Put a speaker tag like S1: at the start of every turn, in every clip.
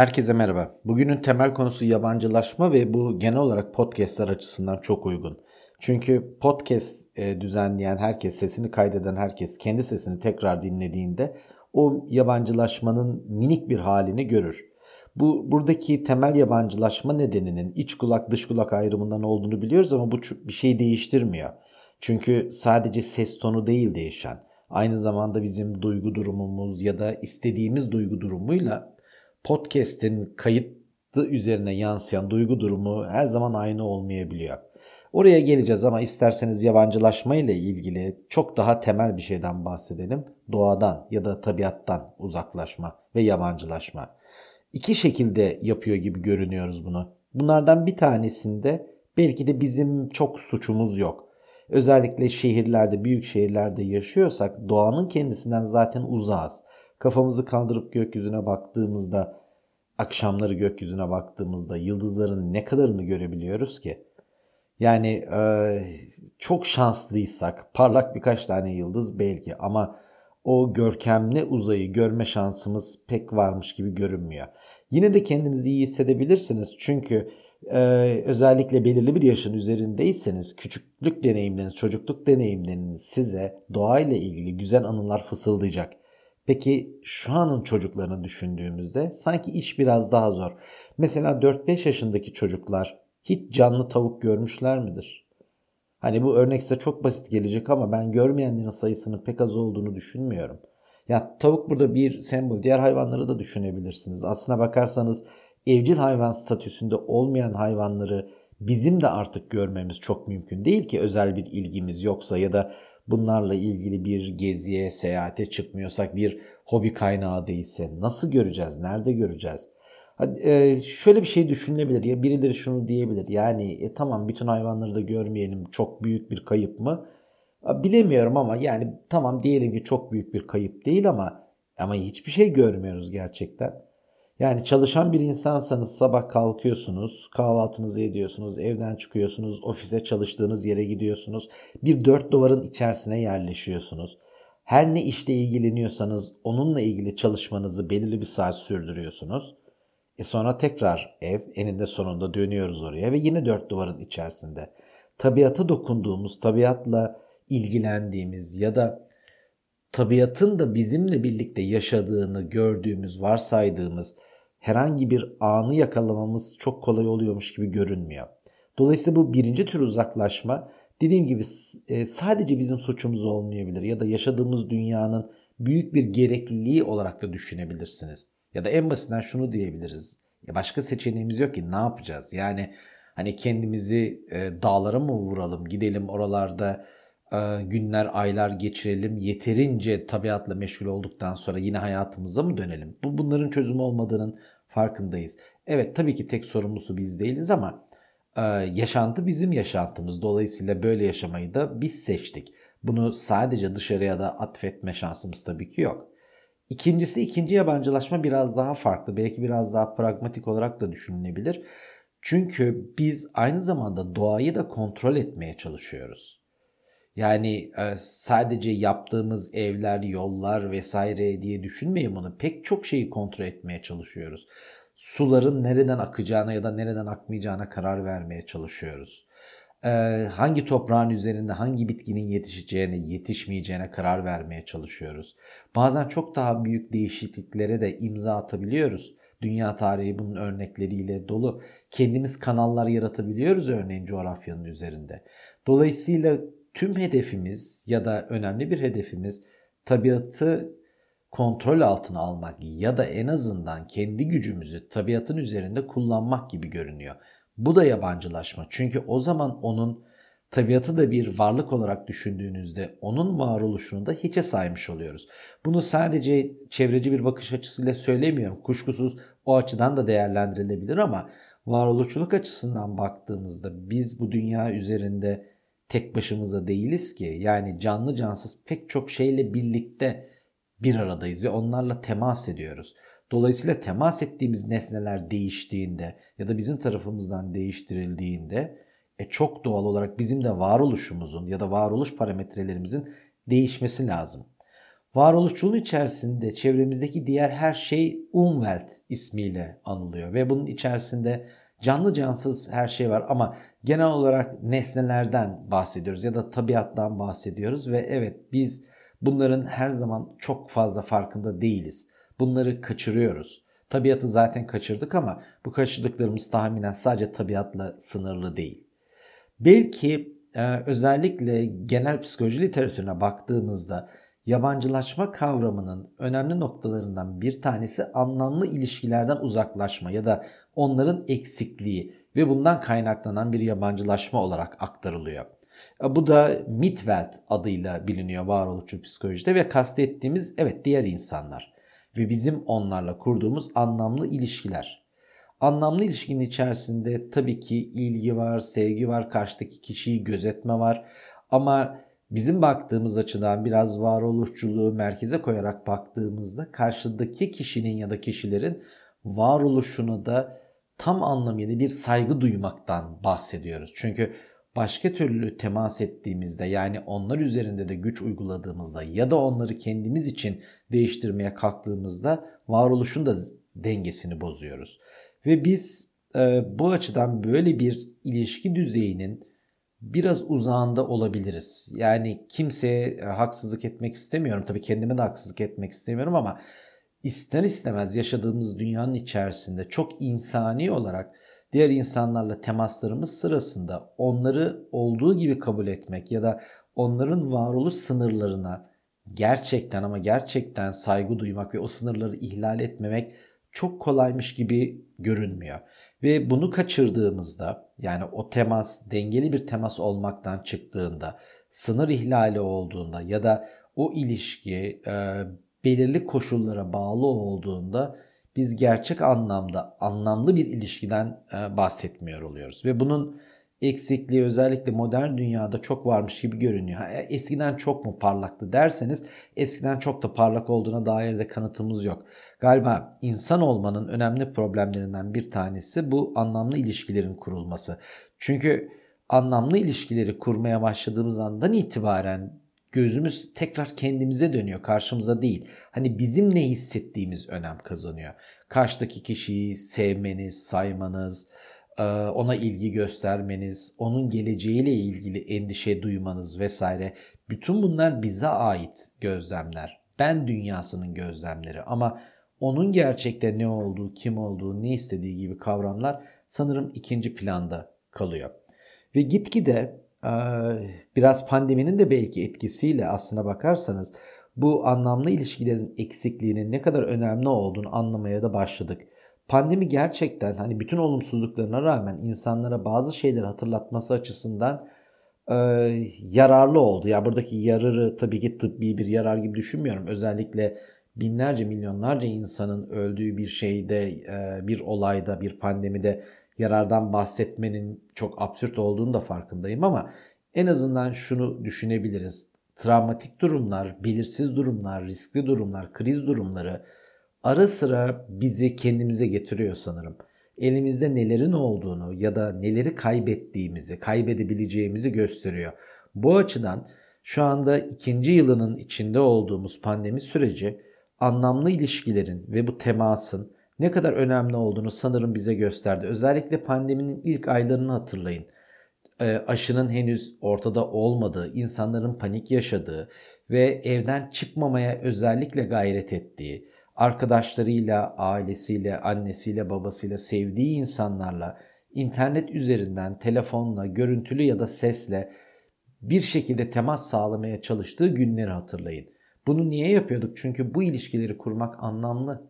S1: Herkese merhaba. Bugünün temel konusu yabancılaşma ve bu genel olarak podcastler açısından çok uygun. Çünkü podcast e, düzenleyen herkes, sesini kaydeden herkes kendi sesini tekrar dinlediğinde o yabancılaşmanın minik bir halini görür. Bu buradaki temel yabancılaşma nedeninin iç kulak dış kulak ayrımından olduğunu biliyoruz ama bu bir şey değiştirmiyor. Çünkü sadece ses tonu değil değişen. Aynı zamanda bizim duygu durumumuz ya da istediğimiz duygu durumuyla podcast'in kayıtlı üzerine yansıyan duygu durumu her zaman aynı olmayabiliyor. Oraya geleceğiz ama isterseniz yabancılaşma ile ilgili çok daha temel bir şeyden bahsedelim. Doğadan ya da tabiattan uzaklaşma ve yabancılaşma. İki şekilde yapıyor gibi görünüyoruz bunu. Bunlardan bir tanesinde belki de bizim çok suçumuz yok. Özellikle şehirlerde, büyük şehirlerde yaşıyorsak doğanın kendisinden zaten uzağız. Kafamızı kaldırıp gökyüzüne baktığımızda, akşamları gökyüzüne baktığımızda yıldızların ne kadarını görebiliyoruz ki? Yani e, çok şanslıysak parlak birkaç tane yıldız belki ama o görkemli uzayı görme şansımız pek varmış gibi görünmüyor. Yine de kendinizi iyi hissedebilirsiniz çünkü e, özellikle belirli bir yaşın üzerindeyseniz küçüklük deneyimleriniz, çocukluk deneyimleriniz size doğayla ilgili güzel anılar fısıldayacak. Peki şu anın çocuklarını düşündüğümüzde sanki iş biraz daha zor. Mesela 4-5 yaşındaki çocuklar hiç canlı tavuk görmüşler midir? Hani bu örnek size çok basit gelecek ama ben görmeyenlerin sayısının pek az olduğunu düşünmüyorum. Ya tavuk burada bir sembol. Diğer hayvanları da düşünebilirsiniz. Aslına bakarsanız evcil hayvan statüsünde olmayan hayvanları bizim de artık görmemiz çok mümkün değil ki özel bir ilgimiz yoksa ya da bunlarla ilgili bir geziye, seyahate çıkmıyorsak, bir hobi kaynağı değilse nasıl göreceğiz, nerede göreceğiz? Hadi, e, şöyle bir şey düşünülebilir ya birileri şunu diyebilir yani e, tamam bütün hayvanları da görmeyelim çok büyük bir kayıp mı? Bilemiyorum ama yani tamam diyelim ki çok büyük bir kayıp değil ama ama hiçbir şey görmüyoruz gerçekten. Yani çalışan bir insansanız sabah kalkıyorsunuz, kahvaltınızı ediyorsunuz, evden çıkıyorsunuz, ofise çalıştığınız yere gidiyorsunuz. Bir dört duvarın içerisine yerleşiyorsunuz. Her ne işle ilgileniyorsanız onunla ilgili çalışmanızı belirli bir saat sürdürüyorsunuz. E sonra tekrar ev eninde sonunda dönüyoruz oraya ve yine dört duvarın içerisinde. Tabiata dokunduğumuz, tabiatla ilgilendiğimiz ya da tabiatın da bizimle birlikte yaşadığını gördüğümüz, varsaydığımız herhangi bir anı yakalamamız çok kolay oluyormuş gibi görünmüyor. Dolayısıyla bu birinci tür uzaklaşma dediğim gibi e, sadece bizim suçumuz olmayabilir ya da yaşadığımız dünyanın büyük bir gerekliliği olarak da düşünebilirsiniz. Ya da en basitinden şunu diyebiliriz. Ya başka seçeneğimiz yok ki ne yapacağız? Yani hani kendimizi e, dağlara mı vuralım, gidelim oralarda günler, aylar geçirelim. Yeterince tabiatla meşgul olduktan sonra yine hayatımıza mı dönelim? Bu bunların çözümü olmadığının farkındayız. Evet tabii ki tek sorumlusu biz değiliz ama e, yaşantı bizim yaşantımız. Dolayısıyla böyle yaşamayı da biz seçtik. Bunu sadece dışarıya da atfetme şansımız tabii ki yok. İkincisi ikinci yabancılaşma biraz daha farklı. Belki biraz daha pragmatik olarak da düşünülebilir. Çünkü biz aynı zamanda doğayı da kontrol etmeye çalışıyoruz. Yani e, sadece yaptığımız evler, yollar vesaire diye düşünmeyin bunu. Pek çok şeyi kontrol etmeye çalışıyoruz. Suların nereden akacağına ya da nereden akmayacağına karar vermeye çalışıyoruz. E, hangi toprağın üzerinde hangi bitkinin yetişeceğine, yetişmeyeceğine karar vermeye çalışıyoruz. Bazen çok daha büyük değişikliklere de imza atabiliyoruz. Dünya tarihi bunun örnekleriyle dolu. Kendimiz kanallar yaratabiliyoruz örneğin coğrafyanın üzerinde. Dolayısıyla tüm hedefimiz ya da önemli bir hedefimiz tabiatı kontrol altına almak ya da en azından kendi gücümüzü tabiatın üzerinde kullanmak gibi görünüyor. Bu da yabancılaşma. Çünkü o zaman onun tabiatı da bir varlık olarak düşündüğünüzde onun varoluşunu da hiçe saymış oluyoruz. Bunu sadece çevreci bir bakış açısıyla söylemiyorum. Kuşkusuz o açıdan da değerlendirilebilir ama varoluşçuluk açısından baktığımızda biz bu dünya üzerinde tek başımıza değiliz ki. Yani canlı cansız pek çok şeyle birlikte bir aradayız ve onlarla temas ediyoruz. Dolayısıyla temas ettiğimiz nesneler değiştiğinde ya da bizim tarafımızdan değiştirildiğinde e çok doğal olarak bizim de varoluşumuzun ya da varoluş parametrelerimizin değişmesi lazım. Varoluşçuluğun içerisinde çevremizdeki diğer her şey Umwelt ismiyle anılıyor ve bunun içerisinde canlı cansız her şey var ama genel olarak nesnelerden bahsediyoruz ya da tabiattan bahsediyoruz ve evet biz bunların her zaman çok fazla farkında değiliz. Bunları kaçırıyoruz. Tabiatı zaten kaçırdık ama bu kaçırdıklarımız tahminen sadece tabiatla sınırlı değil. Belki e, özellikle genel psikoloji literatürüne baktığımızda yabancılaşma kavramının önemli noktalarından bir tanesi anlamlı ilişkilerden uzaklaşma ya da onların eksikliği ve bundan kaynaklanan bir yabancılaşma olarak aktarılıyor. E, bu da Mitwelt adıyla biliniyor varoluşçu psikolojide ve kastettiğimiz evet diğer insanlar ve bizim onlarla kurduğumuz anlamlı ilişkiler. Anlamlı ilişkinin içerisinde tabii ki ilgi var, sevgi var, karşıdaki kişiyi gözetme var ama bizim baktığımız açıdan biraz varoluşçuluğu merkeze koyarak baktığımızda karşıdaki kişinin ya da kişilerin varoluşuna da tam anlamıyla bir saygı duymaktan bahsediyoruz. Çünkü başka türlü temas ettiğimizde yani onlar üzerinde de güç uyguladığımızda ya da onları kendimiz için değiştirmeye kalktığımızda varoluşun da dengesini bozuyoruz. Ve biz e, bu açıdan böyle bir ilişki düzeyinin biraz uzağında olabiliriz. Yani kimseye e, haksızlık etmek istemiyorum. Tabii kendime de haksızlık etmek istemiyorum ama ister istemez yaşadığımız dünyanın içerisinde çok insani olarak diğer insanlarla temaslarımız sırasında onları olduğu gibi kabul etmek ya da onların varoluş sınırlarına gerçekten ama gerçekten saygı duymak ve o sınırları ihlal etmemek çok kolaymış gibi görünmüyor. Ve bunu kaçırdığımızda yani o temas dengeli bir temas olmaktan çıktığında, sınır ihlali olduğunda ya da o ilişki e, belirli koşullara bağlı olduğunda biz gerçek anlamda anlamlı bir ilişkiden e, bahsetmiyor oluyoruz. Ve bunun eksikliği özellikle modern dünyada çok varmış gibi görünüyor. E, eskiden çok mu parlaktı derseniz eskiden çok da parlak olduğuna dair de kanıtımız yok. Galiba insan olmanın önemli problemlerinden bir tanesi bu anlamlı ilişkilerin kurulması. Çünkü anlamlı ilişkileri kurmaya başladığımız andan itibaren gözümüz tekrar kendimize dönüyor, karşımıza değil. Hani bizim ne hissettiğimiz önem kazanıyor. Karşıdaki kişiyi sevmeniz, saymanız, e, ona ilgi göstermeniz, onun geleceğiyle ilgili endişe duymanız vesaire. Bütün bunlar bize ait gözlemler. Ben dünyasının gözlemleri ama onun gerçekte ne olduğu, kim olduğu, ne istediği gibi kavramlar sanırım ikinci planda kalıyor. Ve gitgide biraz pandeminin de belki etkisiyle aslına bakarsanız bu anlamlı ilişkilerin eksikliğinin ne kadar önemli olduğunu anlamaya da başladık. Pandemi gerçekten hani bütün olumsuzluklarına rağmen insanlara bazı şeyleri hatırlatması açısından e, yararlı oldu. Ya yani buradaki yararı tabii ki tıbbi bir yarar gibi düşünmüyorum. Özellikle binlerce milyonlarca insanın öldüğü bir şeyde, e, bir olayda, bir pandemide yarardan bahsetmenin çok absürt olduğunu da farkındayım ama en azından şunu düşünebiliriz. Travmatik durumlar, belirsiz durumlar, riskli durumlar, kriz durumları ara sıra bizi kendimize getiriyor sanırım. Elimizde nelerin olduğunu ya da neleri kaybettiğimizi, kaybedebileceğimizi gösteriyor. Bu açıdan şu anda ikinci yılının içinde olduğumuz pandemi süreci anlamlı ilişkilerin ve bu temasın ne kadar önemli olduğunu sanırım bize gösterdi. Özellikle pandeminin ilk aylarını hatırlayın. E, aşının henüz ortada olmadığı, insanların panik yaşadığı ve evden çıkmamaya özellikle gayret ettiği, arkadaşlarıyla, ailesiyle, annesiyle, babasıyla, sevdiği insanlarla internet üzerinden, telefonla, görüntülü ya da sesle bir şekilde temas sağlamaya çalıştığı günleri hatırlayın. Bunu niye yapıyorduk? Çünkü bu ilişkileri kurmak anlamlı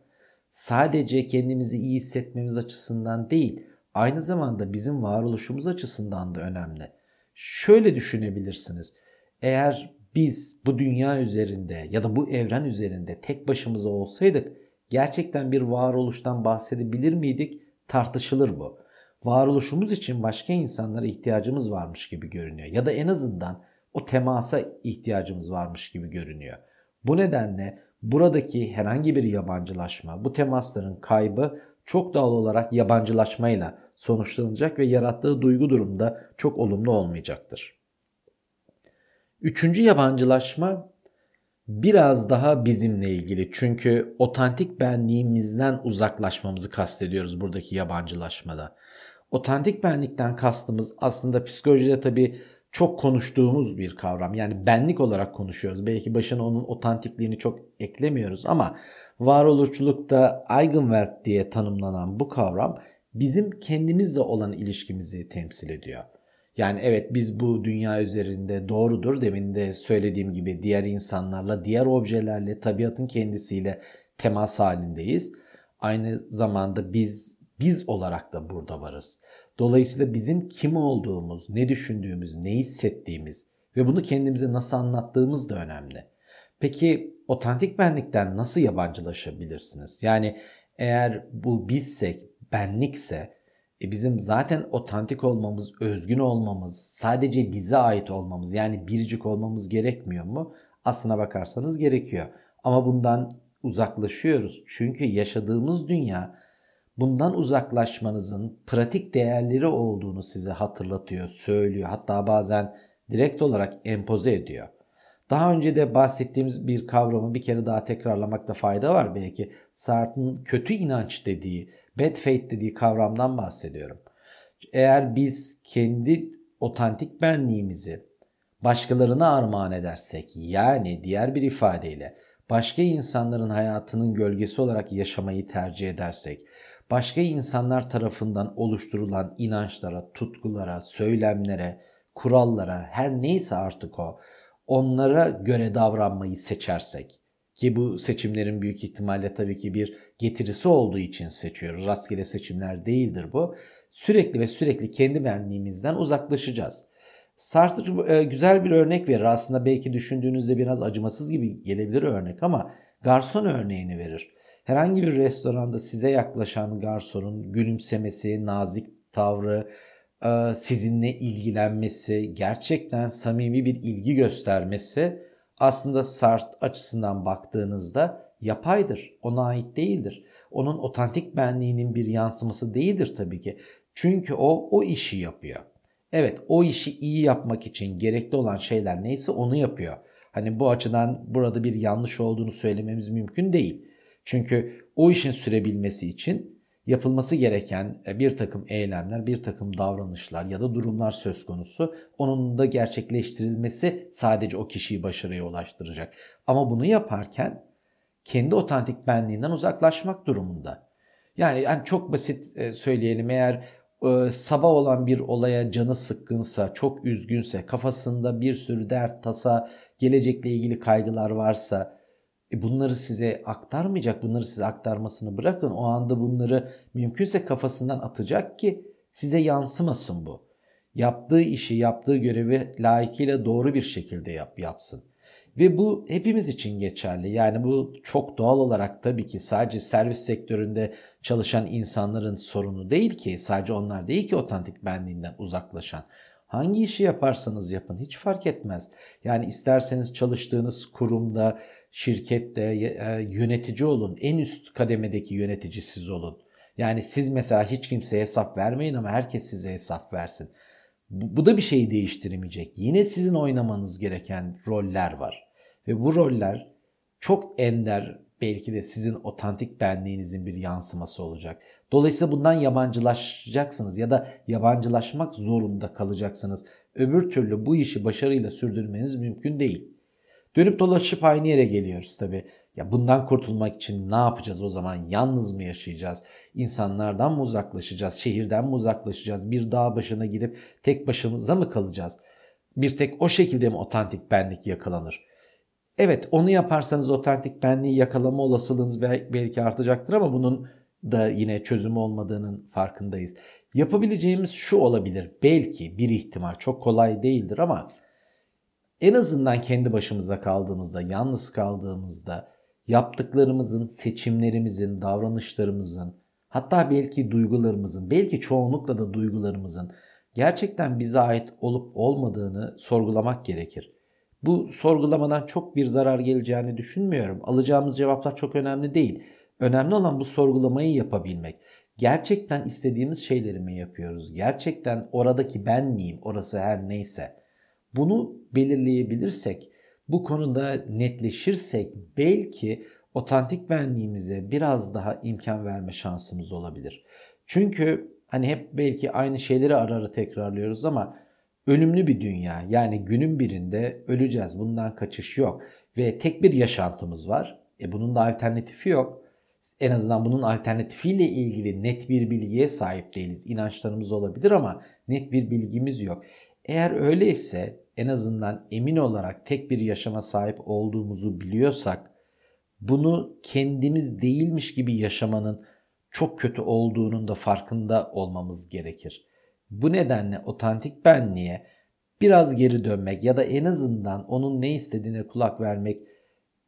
S1: sadece kendimizi iyi hissetmemiz açısından değil, aynı zamanda bizim varoluşumuz açısından da önemli. Şöyle düşünebilirsiniz. Eğer biz bu dünya üzerinde ya da bu evren üzerinde tek başımıza olsaydık gerçekten bir varoluştan bahsedebilir miydik? Tartışılır bu. Varoluşumuz için başka insanlara ihtiyacımız varmış gibi görünüyor ya da en azından o temasa ihtiyacımız varmış gibi görünüyor. Bu nedenle buradaki herhangi bir yabancılaşma, bu temasların kaybı çok doğal olarak yabancılaşmayla sonuçlanacak ve yarattığı duygu durumda çok olumlu olmayacaktır. Üçüncü yabancılaşma biraz daha bizimle ilgili. Çünkü otantik benliğimizden uzaklaşmamızı kastediyoruz buradaki yabancılaşmada. Otantik benlikten kastımız aslında psikolojide tabii çok konuştuğumuz bir kavram. Yani benlik olarak konuşuyoruz. Belki başına onun otantikliğini çok eklemiyoruz ama varoluşçulukta Eigenwert diye tanımlanan bu kavram bizim kendimizle olan ilişkimizi temsil ediyor. Yani evet biz bu dünya üzerinde doğrudur demin de söylediğim gibi diğer insanlarla, diğer objelerle, tabiatın kendisiyle temas halindeyiz. Aynı zamanda biz biz olarak da burada varız. Dolayısıyla bizim kim olduğumuz, ne düşündüğümüz, ne hissettiğimiz ve bunu kendimize nasıl anlattığımız da önemli. Peki otantik benlikten nasıl yabancılaşabilirsiniz? Yani eğer bu bizsek, benlikse e bizim zaten otantik olmamız, özgün olmamız, sadece bize ait olmamız yani biricik olmamız gerekmiyor mu? Aslına bakarsanız gerekiyor. Ama bundan uzaklaşıyoruz. Çünkü yaşadığımız dünya bundan uzaklaşmanızın pratik değerleri olduğunu size hatırlatıyor, söylüyor. Hatta bazen direkt olarak empoze ediyor. Daha önce de bahsettiğimiz bir kavramı bir kere daha tekrarlamakta fayda var belki. Sartre'ın kötü inanç dediği, bad faith dediği kavramdan bahsediyorum. Eğer biz kendi otantik benliğimizi başkalarına armağan edersek yani diğer bir ifadeyle başka insanların hayatının gölgesi olarak yaşamayı tercih edersek, başka insanlar tarafından oluşturulan inançlara, tutkulara, söylemlere, kurallara, her neyse artık o, onlara göre davranmayı seçersek ki bu seçimlerin büyük ihtimalle tabii ki bir getirisi olduğu için seçiyoruz. Rastgele seçimler değildir bu. Sürekli ve sürekli kendi benliğimizden uzaklaşacağız. Sartre e, güzel bir örnek verir. Aslında belki düşündüğünüzde biraz acımasız gibi gelebilir örnek ama garson örneğini verir. Herhangi bir restoranda size yaklaşan garsonun gülümsemesi, nazik tavrı, e, sizinle ilgilenmesi, gerçekten samimi bir ilgi göstermesi aslında Sartre açısından baktığınızda yapaydır. Ona ait değildir. Onun otantik benliğinin bir yansıması değildir tabii ki. Çünkü o o işi yapıyor. Evet o işi iyi yapmak için gerekli olan şeyler neyse onu yapıyor. Hani bu açıdan burada bir yanlış olduğunu söylememiz mümkün değil. Çünkü o işin sürebilmesi için yapılması gereken e, bir takım eylemler, bir takım davranışlar ya da durumlar söz konusu. Onun da gerçekleştirilmesi sadece o kişiyi başarıya ulaştıracak. Ama bunu yaparken kendi otantik benliğinden uzaklaşmak durumunda. Yani, yani çok basit e, söyleyelim eğer e, sabah olan bir olaya canı sıkkınsa, çok üzgünse, kafasında bir sürü dert, tasa, gelecekle ilgili kaygılar varsa e bunları size aktarmayacak. Bunları size aktarmasını bırakın. O anda bunları mümkünse kafasından atacak ki size yansımasın bu. Yaptığı işi, yaptığı görevi layıkıyla doğru bir şekilde yap, yapsın. Ve bu hepimiz için geçerli. Yani bu çok doğal olarak tabii ki sadece servis sektöründe çalışan insanların sorunu değil ki. Sadece onlar değil ki otantik benliğinden uzaklaşan. Hangi işi yaparsanız yapın hiç fark etmez. Yani isterseniz çalıştığınız kurumda, şirkette e, yönetici olun. En üst kademedeki yönetici siz olun. Yani siz mesela hiç kimseye hesap vermeyin ama herkes size hesap versin. Bu, bu da bir şeyi değiştirmeyecek. Yine sizin oynamanız gereken roller var. Ve bu roller çok ender belki de sizin otantik benliğinizin bir yansıması olacak. Dolayısıyla bundan yabancılaşacaksınız ya da yabancılaşmak zorunda kalacaksınız. Öbür türlü bu işi başarıyla sürdürmeniz mümkün değil. Dönüp dolaşıp aynı yere geliyoruz tabi. Ya bundan kurtulmak için ne yapacağız o zaman? Yalnız mı yaşayacağız? İnsanlardan mı uzaklaşacağız? Şehirden mi uzaklaşacağız? Bir dağ başına gidip tek başımıza mı kalacağız? Bir tek o şekilde mi otantik benlik yakalanır? Evet onu yaparsanız otantik benliği yakalama olasılığınız belki artacaktır ama bunun da yine çözüm olmadığının farkındayız. Yapabileceğimiz şu olabilir. Belki bir ihtimal çok kolay değildir ama en azından kendi başımıza kaldığımızda, yalnız kaldığımızda yaptıklarımızın, seçimlerimizin, davranışlarımızın, hatta belki duygularımızın, belki çoğunlukla da duygularımızın gerçekten bize ait olup olmadığını sorgulamak gerekir. Bu sorgulamadan çok bir zarar geleceğini düşünmüyorum. Alacağımız cevaplar çok önemli değil. Önemli olan bu sorgulamayı yapabilmek. Gerçekten istediğimiz şeyleri mi yapıyoruz? Gerçekten oradaki ben miyim? Orası her neyse. Bunu belirleyebilirsek bu konuda netleşirsek belki otantik benliğimize biraz daha imkan verme şansımız olabilir. Çünkü hani hep belki aynı şeyleri ara ara tekrarlıyoruz ama ölümlü bir dünya. Yani günün birinde öleceğiz. Bundan kaçış yok. Ve tek bir yaşantımız var. E bunun da alternatifi yok. En azından bunun alternatifiyle ilgili net bir bilgiye sahip değiliz. İnançlarımız olabilir ama net bir bilgimiz yok. Eğer öyleyse en azından emin olarak tek bir yaşama sahip olduğumuzu biliyorsak bunu kendimiz değilmiş gibi yaşamanın çok kötü olduğunun da farkında olmamız gerekir. Bu nedenle otantik benliğe biraz geri dönmek ya da en azından onun ne istediğine kulak vermek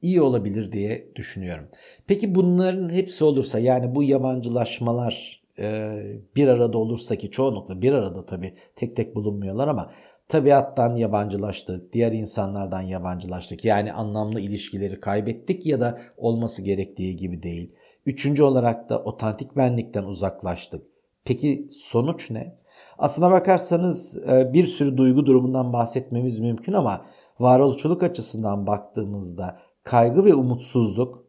S1: iyi olabilir diye düşünüyorum. Peki bunların hepsi olursa yani bu yabancılaşmalar bir arada olursa ki çoğunlukla bir arada tabii tek tek bulunmuyorlar ama tabiattan yabancılaştık, diğer insanlardan yabancılaştık. Yani anlamlı ilişkileri kaybettik ya da olması gerektiği gibi değil. Üçüncü olarak da otantik benlikten uzaklaştık. Peki sonuç ne? Aslına bakarsanız e, bir sürü duygu durumundan bahsetmemiz mümkün ama varoluşçuluk açısından baktığımızda kaygı ve umutsuzluk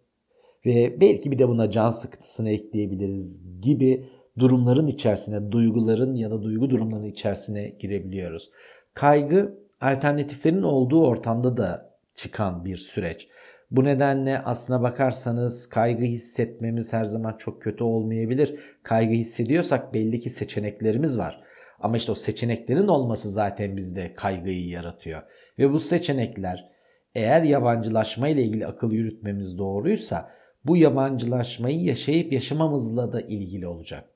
S1: ve belki bir de buna can sıkıntısını ekleyebiliriz gibi durumların içerisine, duyguların ya da duygu durumlarının içerisine girebiliyoruz. Kaygı alternatiflerin olduğu ortamda da çıkan bir süreç. Bu nedenle aslına bakarsanız kaygı hissetmemiz her zaman çok kötü olmayabilir. Kaygı hissediyorsak belli ki seçeneklerimiz var. Ama işte o seçeneklerin olması zaten bizde kaygıyı yaratıyor. Ve bu seçenekler eğer yabancılaşma ile ilgili akıl yürütmemiz doğruysa bu yabancılaşmayı yaşayıp yaşamamızla da ilgili olacak.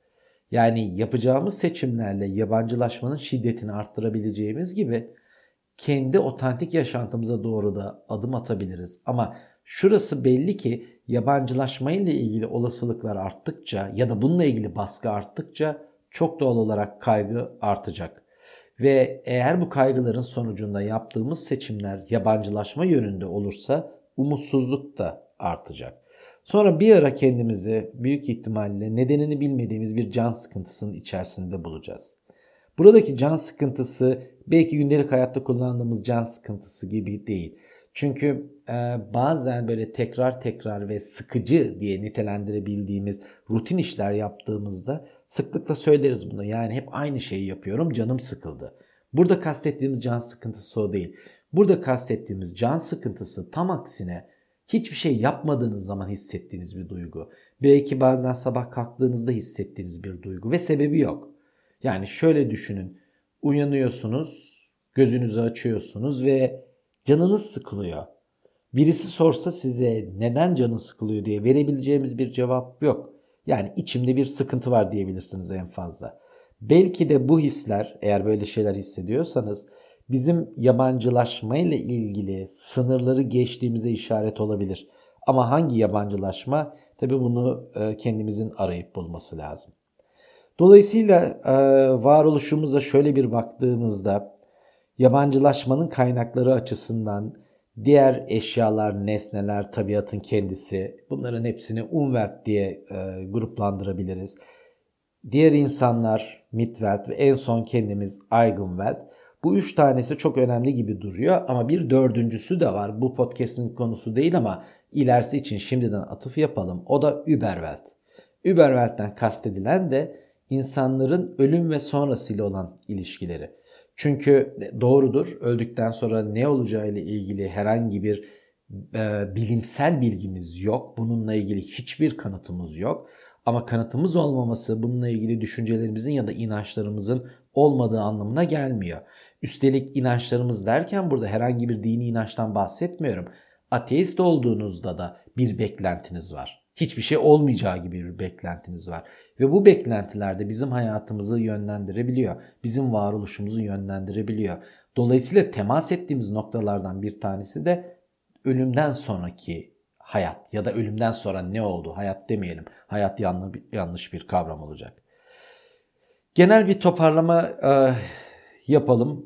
S1: Yani yapacağımız seçimlerle yabancılaşmanın şiddetini arttırabileceğimiz gibi kendi otantik yaşantımıza doğru da adım atabiliriz. Ama şurası belli ki yabancılaşma ile ilgili olasılıklar arttıkça ya da bununla ilgili baskı arttıkça çok doğal olarak kaygı artacak. Ve eğer bu kaygıların sonucunda yaptığımız seçimler yabancılaşma yönünde olursa umutsuzluk da artacak. Sonra bir ara kendimizi büyük ihtimalle nedenini bilmediğimiz bir can sıkıntısının içerisinde bulacağız. Buradaki can sıkıntısı belki gündelik hayatta kullandığımız can sıkıntısı gibi değil. Çünkü e, bazen böyle tekrar tekrar ve sıkıcı diye nitelendirebildiğimiz rutin işler yaptığımızda sıklıkla söyleriz bunu. Yani hep aynı şeyi yapıyorum canım sıkıldı. Burada kastettiğimiz can sıkıntısı o değil. Burada kastettiğimiz can sıkıntısı tam aksine hiçbir şey yapmadığınız zaman hissettiğiniz bir duygu. Belki bazen sabah kalktığınızda hissettiğiniz bir duygu ve sebebi yok. Yani şöyle düşünün. Uyanıyorsunuz, gözünüzü açıyorsunuz ve canınız sıkılıyor. Birisi sorsa size neden canın sıkılıyor diye verebileceğimiz bir cevap yok. Yani içimde bir sıkıntı var diyebilirsiniz en fazla. Belki de bu hisler eğer böyle şeyler hissediyorsanız bizim yabancılaşma ile ilgili sınırları geçtiğimize işaret olabilir. Ama hangi yabancılaşma? Tabi bunu e, kendimizin arayıp bulması lazım. Dolayısıyla e, varoluşumuza şöyle bir baktığımızda yabancılaşmanın kaynakları açısından diğer eşyalar, nesneler, tabiatın kendisi bunların hepsini Umwelt diye e, gruplandırabiliriz. Diğer insanlar Mitwelt ve en son kendimiz Eigenwelt. Bu üç tanesi çok önemli gibi duruyor ama bir dördüncüsü de var. Bu podcast'in konusu değil ama ilerisi için şimdiden atıf yapalım. O da Überwelt. Überwelt'ten kastedilen de insanların ölüm ve sonrasıyla olan ilişkileri. Çünkü doğrudur öldükten sonra ne olacağı ile ilgili herhangi bir e, bilimsel bilgimiz yok. Bununla ilgili hiçbir kanıtımız yok. Ama kanıtımız olmaması bununla ilgili düşüncelerimizin ya da inançlarımızın olmadığı anlamına gelmiyor. Üstelik inançlarımız derken burada herhangi bir dini inançtan bahsetmiyorum. Ateist olduğunuzda da bir beklentiniz var. Hiçbir şey olmayacağı gibi bir beklentiniz var. Ve bu beklentiler de bizim hayatımızı yönlendirebiliyor. Bizim varoluşumuzu yönlendirebiliyor. Dolayısıyla temas ettiğimiz noktalardan bir tanesi de ölümden sonraki hayat ya da ölümden sonra ne oldu? Hayat demeyelim. Hayat yanlış bir kavram olacak. Genel bir toparlama yapalım.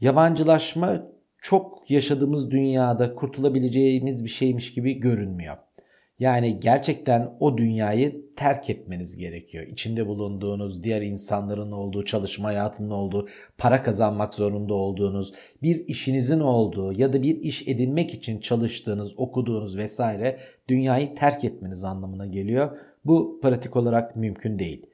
S1: Yabancılaşma çok yaşadığımız dünyada kurtulabileceğimiz bir şeymiş gibi görünmüyor. Yani gerçekten o dünyayı terk etmeniz gerekiyor. İçinde bulunduğunuz, diğer insanların olduğu, çalışma hayatının olduğu, para kazanmak zorunda olduğunuz, bir işinizin olduğu ya da bir iş edinmek için çalıştığınız, okuduğunuz vesaire dünyayı terk etmeniz anlamına geliyor. Bu pratik olarak mümkün değil.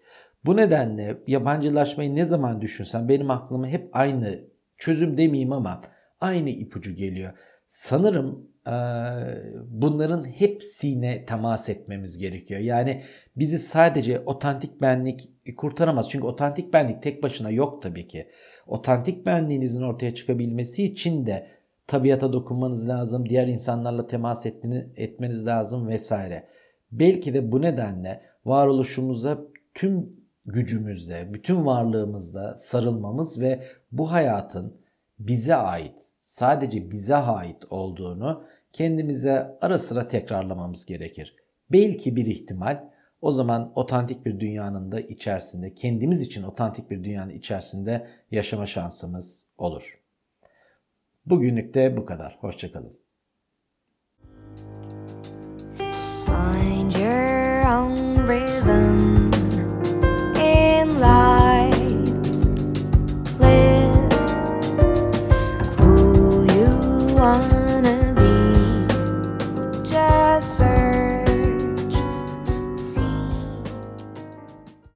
S1: Bu nedenle yabancılaşmayı ne zaman düşünsem benim aklıma hep aynı çözüm demeyeyim ama aynı ipucu geliyor. Sanırım bunların hepsine temas etmemiz gerekiyor. Yani bizi sadece otantik benlik kurtaramaz. Çünkü otantik benlik tek başına yok tabii ki. Otantik benliğinizin ortaya çıkabilmesi için de tabiata dokunmanız lazım, diğer insanlarla temas etmeniz lazım vesaire. Belki de bu nedenle varoluşumuza tüm gücümüzle, bütün varlığımızla sarılmamız ve bu hayatın bize ait, sadece bize ait olduğunu kendimize ara sıra tekrarlamamız gerekir. Belki bir ihtimal o zaman otantik bir dünyanın da içerisinde, kendimiz için otantik bir dünyanın içerisinde yaşama şansımız olur. Bugünlük de bu kadar. Hoşçakalın.